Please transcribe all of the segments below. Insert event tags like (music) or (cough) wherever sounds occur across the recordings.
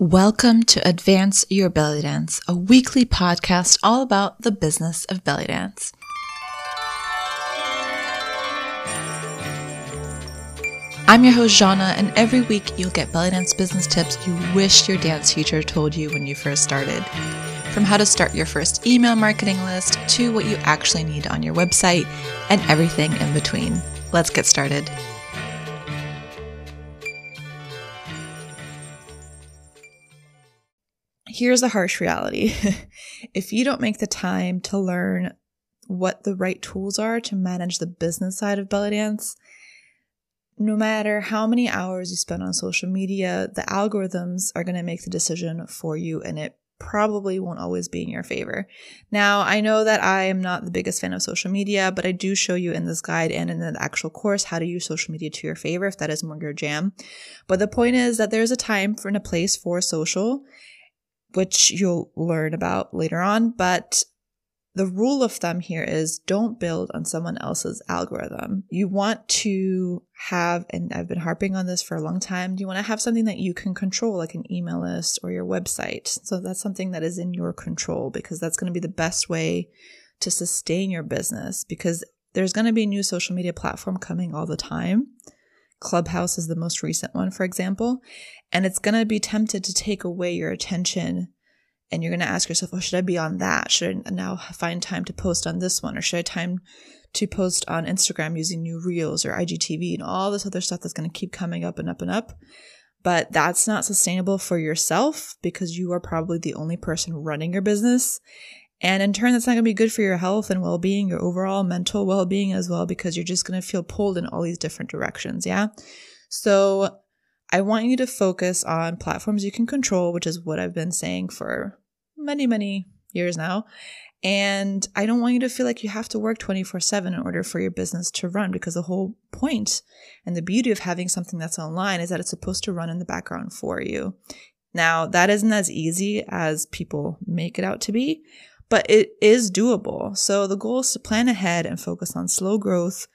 Welcome to Advance Your Belly Dance, a weekly podcast all about the business of belly dance. I'm your host, Zana, and every week you'll get belly dance business tips you wish your dance teacher told you when you first started. From how to start your first email marketing list to what you actually need on your website and everything in between. Let's get started. Here's the harsh reality. (laughs) if you don't make the time to learn what the right tools are to manage the business side of belly dance, no matter how many hours you spend on social media, the algorithms are going to make the decision for you and it probably won't always be in your favor. Now, I know that I am not the biggest fan of social media, but I do show you in this guide and in the actual course how to use social media to your favor if that is more your jam. But the point is that there's a time for and a place for social which you'll learn about later on. But the rule of thumb here is don't build on someone else's algorithm. You want to have, and I've been harping on this for a long time, you want to have something that you can control, like an email list or your website. So that's something that is in your control because that's going to be the best way to sustain your business because there's going to be a new social media platform coming all the time. Clubhouse is the most recent one, for example. And it's going to be tempted to take away your attention. And you're going to ask yourself, oh, should I be on that? Should I now find time to post on this one? Or should I time to post on Instagram using new reels or IGTV and all this other stuff that's going to keep coming up and up and up? But that's not sustainable for yourself because you are probably the only person running your business. And in turn, that's not going to be good for your health and well being, your overall mental well being as well, because you're just going to feel pulled in all these different directions. Yeah. So I want you to focus on platforms you can control, which is what I've been saying for many, many years now. And I don't want you to feel like you have to work 24 7 in order for your business to run because the whole point and the beauty of having something that's online is that it's supposed to run in the background for you. Now, that isn't as easy as people make it out to be, but it is doable. So the goal is to plan ahead and focus on slow growth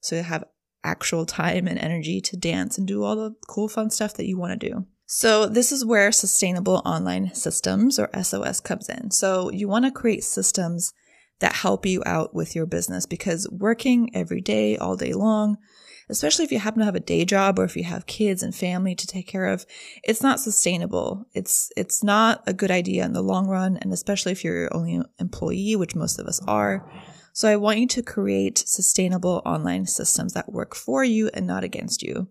so you have actual time and energy to dance and do all the cool fun stuff that you want to do. So this is where sustainable online systems or SOS comes in. So you want to create systems that help you out with your business because working every day, all day long, especially if you happen to have a day job or if you have kids and family to take care of, it's not sustainable. It's, it's not a good idea in the long run. And especially if you're your only employee, which most of us are. So I want you to create sustainable online systems that work for you and not against you.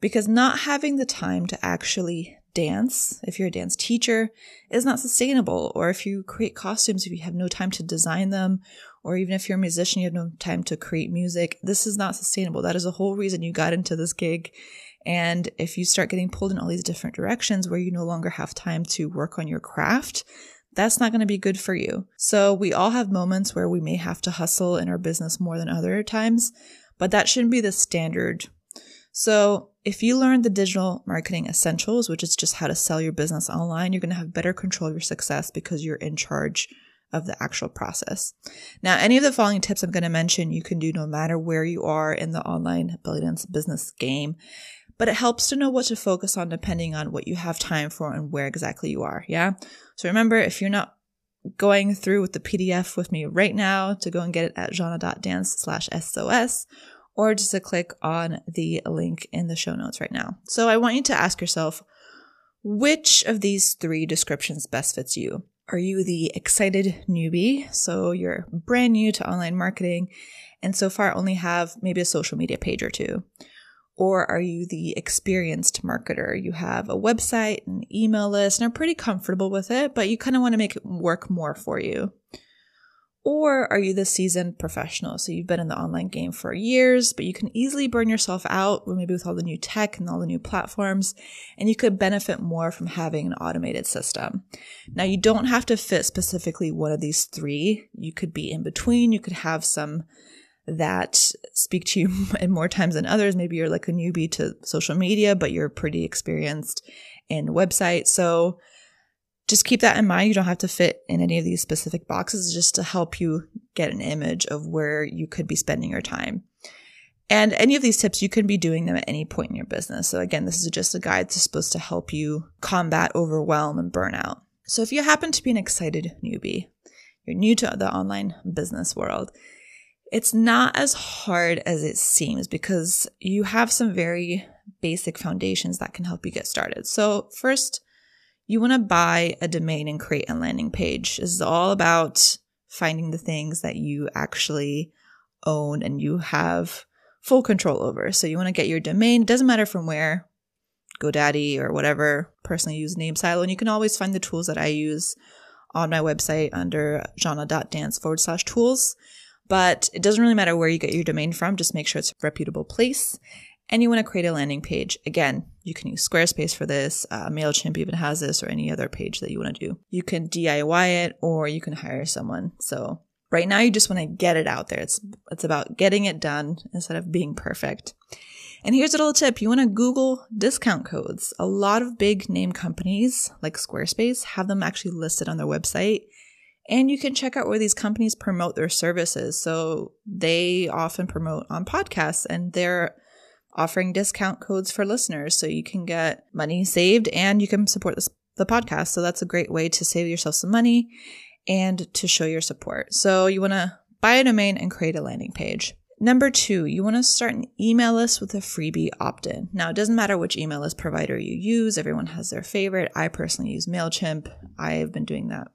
Because not having the time to actually dance, if you're a dance teacher, is not sustainable. Or if you create costumes, if you have no time to design them, or even if you're a musician, you have no time to create music, this is not sustainable. That is the whole reason you got into this gig. And if you start getting pulled in all these different directions where you no longer have time to work on your craft, that's not going to be good for you. So we all have moments where we may have to hustle in our business more than other times, but that shouldn't be the standard. So if you learn the digital marketing essentials, which is just how to sell your business online, you're going to have better control of your success because you're in charge of the actual process. Now, any of the following tips I'm going to mention you can do no matter where you are in the online belly dance business game, but it helps to know what to focus on depending on what you have time for and where exactly you are. Yeah. So remember, if you're not going through with the PDF with me right now, to go and get it at zana.dance slash SOS or just to click on the link in the show notes right now. So I want you to ask yourself, which of these three descriptions best fits you? Are you the excited newbie? So you're brand new to online marketing and so far only have maybe a social media page or two. Or are you the experienced marketer? You have a website, an email list, and are pretty comfortable with it, but you kind of want to make it work more for you. Or are you the seasoned professional? So you've been in the online game for years, but you can easily burn yourself out, maybe with all the new tech and all the new platforms, and you could benefit more from having an automated system. Now you don't have to fit specifically one of these three. You could be in between. You could have some that speak to you (laughs) in more times than others. Maybe you're like a newbie to social media, but you're pretty experienced in websites. So just keep that in mind. You don't have to fit in any of these specific boxes just to help you get an image of where you could be spending your time. And any of these tips, you can be doing them at any point in your business. So again, this is just a guide that's supposed to help you combat overwhelm and burnout. So if you happen to be an excited newbie, you're new to the online business world, it's not as hard as it seems because you have some very basic foundations that can help you get started. So first, you want to buy a domain and create a landing page. This is all about finding the things that you actually own and you have full control over. So you want to get your domain. Doesn't matter from where, GoDaddy or whatever. Personally use NameSilo, and you can always find the tools that I use on my website under zana.dance forward slash tools. But it doesn't really matter where you get your domain from. Just make sure it's a reputable place and you want to create a landing page. Again, you can use Squarespace for this. Uh, MailChimp even has this or any other page that you want to do. You can DIY it or you can hire someone. So right now you just want to get it out there. It's, it's about getting it done instead of being perfect. And here's a little tip. You want to Google discount codes. A lot of big name companies like Squarespace have them actually listed on their website. And you can check out where these companies promote their services. So they often promote on podcasts and they're offering discount codes for listeners so you can get money saved and you can support this, the podcast. So that's a great way to save yourself some money and to show your support. So you want to buy a domain and create a landing page. Number two, you want to start an email list with a freebie opt in. Now, it doesn't matter which email list provider you use, everyone has their favorite. I personally use MailChimp. I have been doing that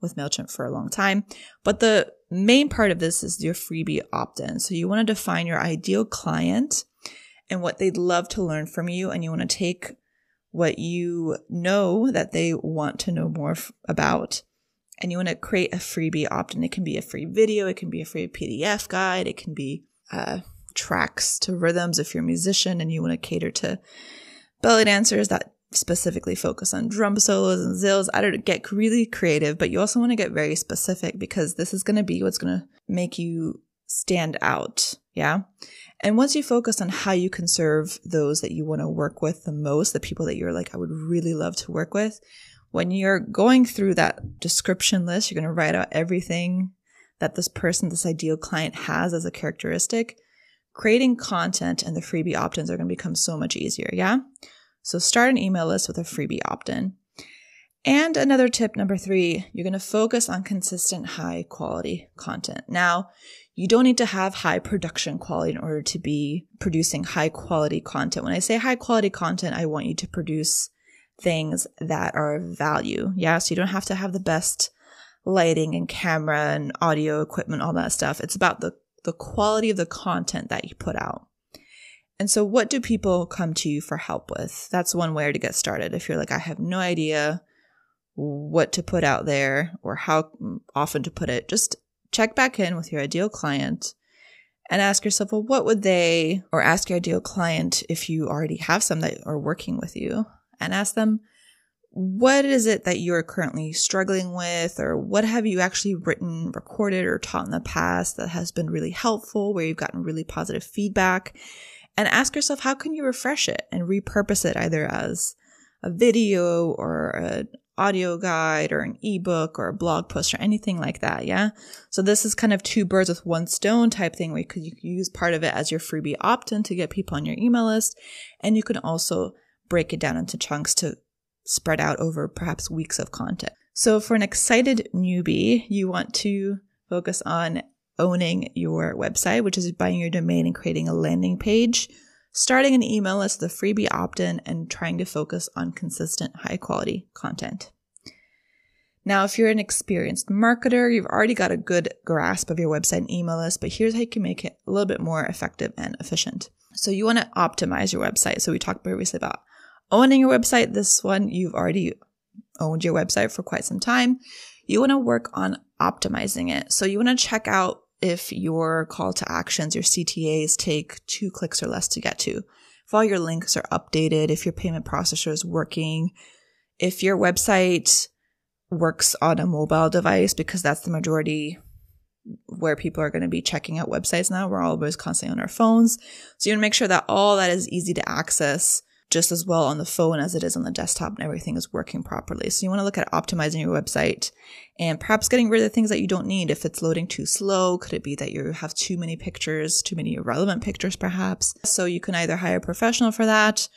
with MailChimp for a long time. But the main part of this is your freebie opt in. So you want to define your ideal client and what they'd love to learn from you. And you want to take what you know that they want to know more f- about. And you want to create a freebie opt in. It can be a free video, it can be a free PDF guide, it can be uh, tracks to rhythms if you're a musician and you want to cater to belly dancers that specifically focus on drum solos and zills. I don't get really creative, but you also want to get very specific because this is going to be what's going to make you stand out. Yeah. And once you focus on how you can serve those that you want to work with the most, the people that you're like, I would really love to work with, when you're going through that description list, you're going to write out everything that this person, this ideal client has as a characteristic. Creating content and the freebie opt ins are going to become so much easier. Yeah. So start an email list with a freebie opt in. And another tip number three, you're going to focus on consistent high quality content. Now, you don't need to have high production quality in order to be producing high quality content. When I say high quality content, I want you to produce things that are of value. Yeah. So you don't have to have the best lighting and camera and audio equipment, all that stuff. It's about the, the quality of the content that you put out. And so what do people come to you for help with? That's one way to get started. If you're like, I have no idea what to put out there or how often to put it, just check back in with your ideal client and ask yourself, well, what would they, or ask your ideal client if you already have some that are working with you, and ask them, what is it that you're currently struggling with, or what have you actually written, recorded, or taught in the past that has been really helpful, where you've gotten really positive feedback? And ask yourself, how can you refresh it and repurpose it either as a video or an audio guide or an ebook or a blog post or anything like that. Yeah. So this is kind of two birds with one stone type thing where you could use part of it as your freebie opt in to get people on your email list. And you can also break it down into chunks to spread out over perhaps weeks of content. So for an excited newbie, you want to focus on owning your website, which is buying your domain and creating a landing page starting an email list, the freebie opt in, and trying to focus on consistent, high quality content. Now, if you're an experienced marketer, you've already got a good grasp of your website and email list, but here's how you can make it a little bit more effective and efficient. So you want to optimize your website. So we talked previously about owning your website. This one, you've already owned your website for quite some time. You want to work on optimizing it. So you want to check out if your call to actions, your CTAs take two clicks or less to get to, if all your links are updated, if your payment processor is working, if your website works on a mobile device, because that's the majority where people are going to be checking out websites now. We're always constantly on our phones. So you want to make sure that all that is easy to access just as well on the phone as it is on the desktop and everything is working properly. So you want to look at optimizing your website and perhaps getting rid of things that you don't need. If it's loading too slow, could it be that you have too many pictures, too many irrelevant pictures perhaps? So you can either hire a professional for that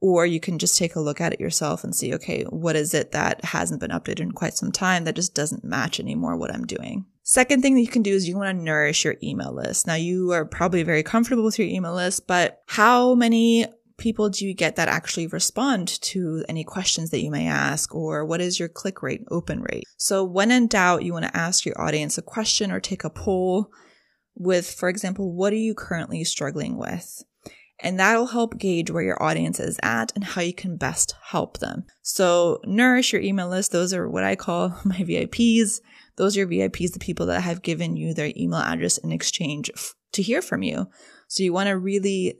or you can just take a look at it yourself and see, okay, what is it that hasn't been updated in quite some time that just doesn't match anymore what I'm doing? Second thing that you can do is you want to nourish your email list. Now you are probably very comfortable with your email list, but how many people do you get that actually respond to any questions that you may ask or what is your click rate, open rate? So when in doubt, you want to ask your audience a question or take a poll with, for example, what are you currently struggling with? And that'll help gauge where your audience is at and how you can best help them. So nourish your email list. Those are what I call (laughs) my VIPs. Those are your VIPs, the people that have given you their email address in exchange to hear from you. So you want to really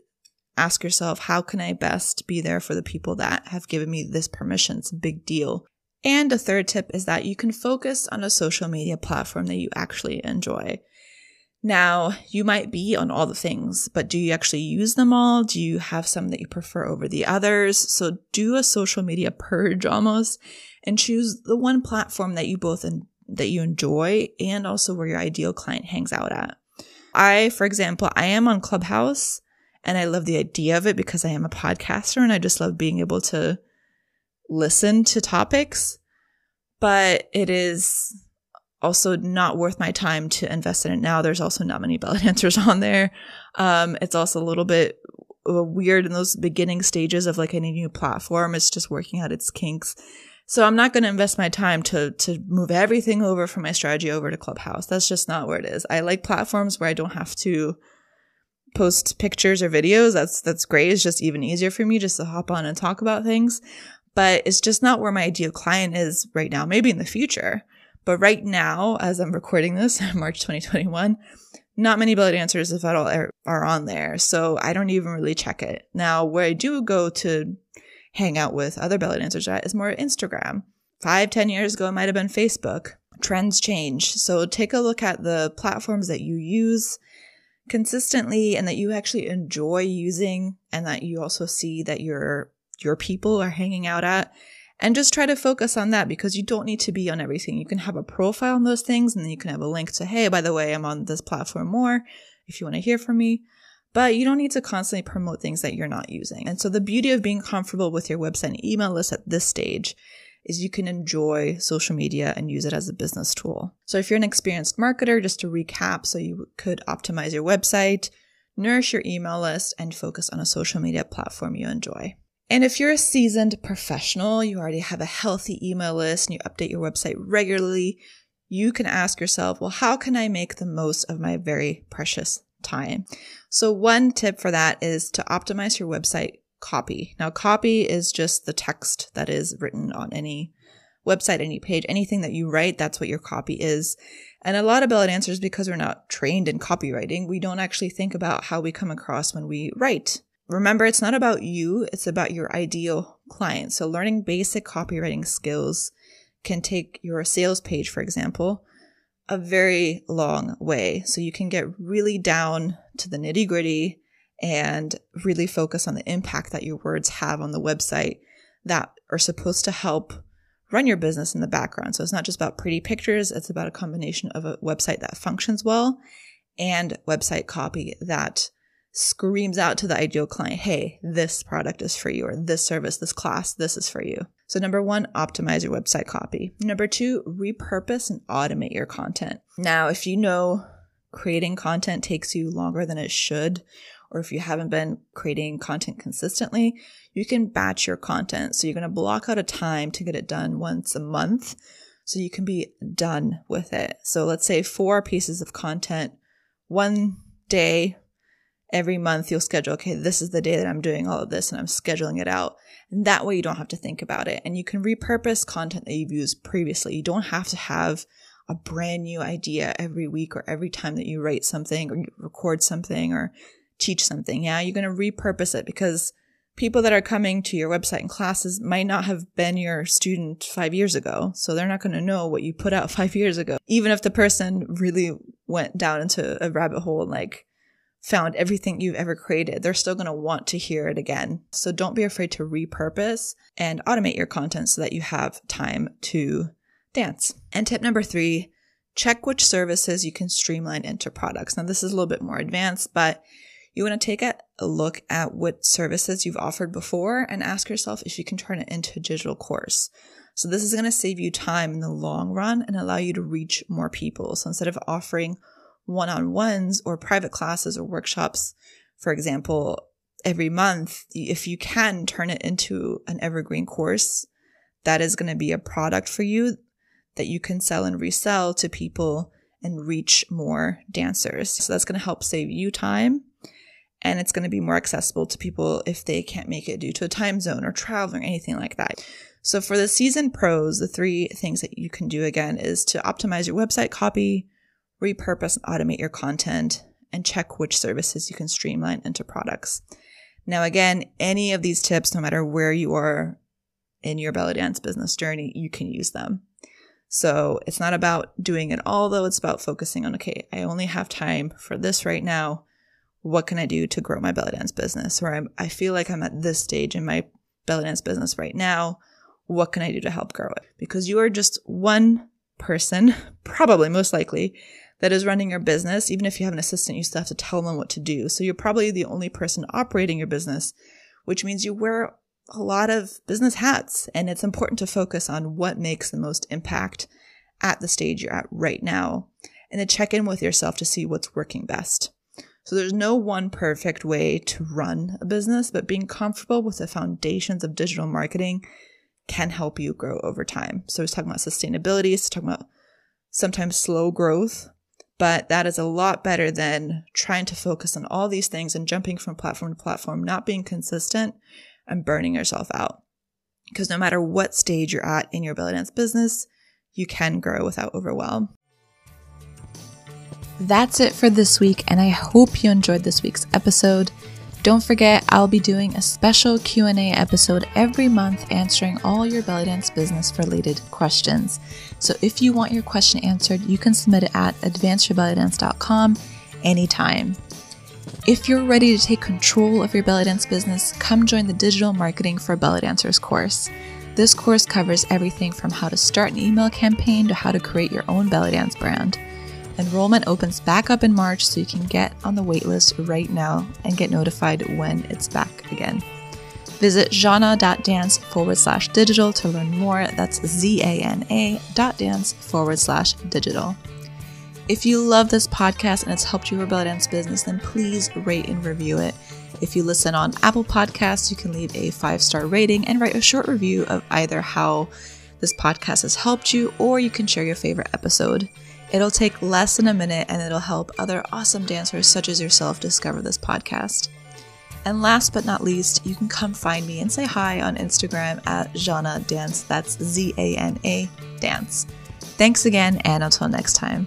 ask yourself, how can I best be there for the people that have given me this permission? It's a big deal. And a third tip is that you can focus on a social media platform that you actually enjoy. Now, you might be on all the things, but do you actually use them all? Do you have some that you prefer over the others? So do a social media (laughs) purge almost and choose the one platform that you both en- that you enjoy and also where your ideal client hangs out at. I, for example, I am on Clubhouse and I love the idea of it because I am a podcaster and I just love being able to listen to topics. But it is also not worth my time to invest in it now. There's also not many belly dancers (laughs) on there. Um, it's also a little bit uh, weird in those beginning stages of like any new platform. It's just working out its kinks. So I'm not going to invest my time to to move everything over from my strategy over to Clubhouse. That's just not where it is. I like platforms where I don't have to post pictures or videos. That's, that's great. It's just even easier for me just to hop on and talk about things. But it's just not where my ideal client is right now, maybe in the future. But right now, as I'm recording this, (laughs) March 2021, not many belly dancers, if at all, are, are on there. So I don't even really check it. Now, where I do go to hang out with other belly dancers is more Instagram. Five, ten years ago, it might have been Facebook. Trends change. So take a look at the platforms that you use consistently and that you actually enjoy using and that you also see that your your people are hanging out at and just try to focus on that because you don't need to be on everything. You can have a profile on those things and then you can have a link to, hey, by the way, I'm on this platform more if you want to hear from me. But you don't need to constantly promote things that you're not using. And so the beauty of being comfortable with your website and email list at this stage is you can enjoy social media and use it as a business tool. So if you're an experienced marketer, just to recap, so you could optimize your website, nourish your email list, and focus on a social media platform you enjoy. And if you're a seasoned professional, you already have a healthy email list and you update your website regularly, you can ask yourself, well, how can I make the most of my very precious time? So one tip for that is to optimize your website copy. Now, copy is just the text that is written on any website, any page, anything that you write, that's what your copy is. And a lot of belly dancers, because we're not trained in copywriting, we don't actually think about how we come across when we write. Remember, it's not about you, it's about your ideal client. So learning basic copywriting skills can take your sales page, for example, a very long way. So you can get really down to the nitty gritty and really focus on the impact that your words have on the website that are supposed to help run your business in the background. So it's not just about pretty pictures, it's about a combination of a website that functions well and website copy that screams out to the ideal client, hey, this product is for you, or this service, this class, this is for you. So, number one, optimize your website copy. Number two, repurpose and automate your content. Now, if you know creating content takes you longer than it should, or if you haven't been creating content consistently, you can batch your content. So you're going to block out a time to get it done once a month so you can be done with it. So let's say four pieces of content, one day every month you'll schedule, okay, this is the day that I'm doing all of this and I'm scheduling it out. And that way you don't have to think about it. And you can repurpose content that you've used previously. You don't have to have a brand new idea every week or every time that you write something or you record something or teach something. Yeah, you're going to repurpose it because people that are coming to your website and classes might not have been your student five years ago. So they're not going to know what you put out (laughs) five years ago. Even if the person really went down into a rabbit hole and like found everything you've ever created, they're still going to want to hear it again. So don't be afraid to repurpose and automate your content so that you have time to dance. And tip number three, check which services you can streamline into products. Now, this is a little bit more advanced, but you want to take a look at what services you've offered before and ask yourself if you can turn it into a digital course. So this is going to save you time in the long run and allow you to reach more people. So instead of offering one-on-ones or private classes or workshops, for example, every month, if you can turn it into an evergreen course, that is going to be a product for you that you can sell and resell to people and reach more dancers. So that's going to help save you time and it's going to be more accessible to people if they can't make it due to a time zone or traveling or anything like that. So for the season pros, the three things that you can do again is to optimize your website copy, repurpose and automate your content, and check which services you can streamline into products. Now, again, any of these tips, no matter where you are in your belly dance business journey, you can use them. So it's not about doing it all though. It's about focusing on, okay, I only have time for this right now. What can I do to grow my belly dance business? Or I'm, I feel like I'm at this stage in my belly dance business right now. What can I do to help grow it? Because you are just one person, (laughs) probably most likely, that is running your business. Even if you have an assistant, you still have to tell them what to do. So you're probably the only person operating your business, which means you wear a lot of business hats and it's important to focus on what makes the most impact at the stage you're at right now and to check in with yourself to see what's working best. So there's no one perfect way to run a business, but being comfortable with the foundations of digital marketing can help you grow over time. So it's talking about sustainability, it's talking about sometimes slow growth, but that is a lot better than trying to focus on all these things and jumping from platform to platform, not being consistent and burning yourself out. Because no matter what stage you're at in your dance business, you can grow without overwhelm. That's it for this week, and I hope you enjoyed this week's episode. Don't forget, I'll be doing a special Q&A episode every month answering all your belly dance business related questions. So if you want your question answered, you can submit it at advanceyourbellydance.com anytime. If you're ready to take control of your belly dance business, come join the Digital Marketing for Belly Dancers course. This course covers everything from how to start an email campaign to how to create your own belly dance brand. Enrollment opens back up in March, so you can get on the waitlist right now and get notified when it's back again. Visit zana.dance forward slash digital to learn more. That's Z A N A dot dance forward slash digital. If you love this podcast and it's helped your belly dance business, then please rate and review it. If you listen on Apple Podcasts, you can leave a five star rating and write a short review of either how this podcast has helped you or you can share your favorite episode. It'll take less than a minute and it'll help other awesome dancers such as yourself discover this podcast. And last but not least, you can come find me and say hi on Instagram at Zana Dance. That's Z A N A Dance. Thanks again, and until next time.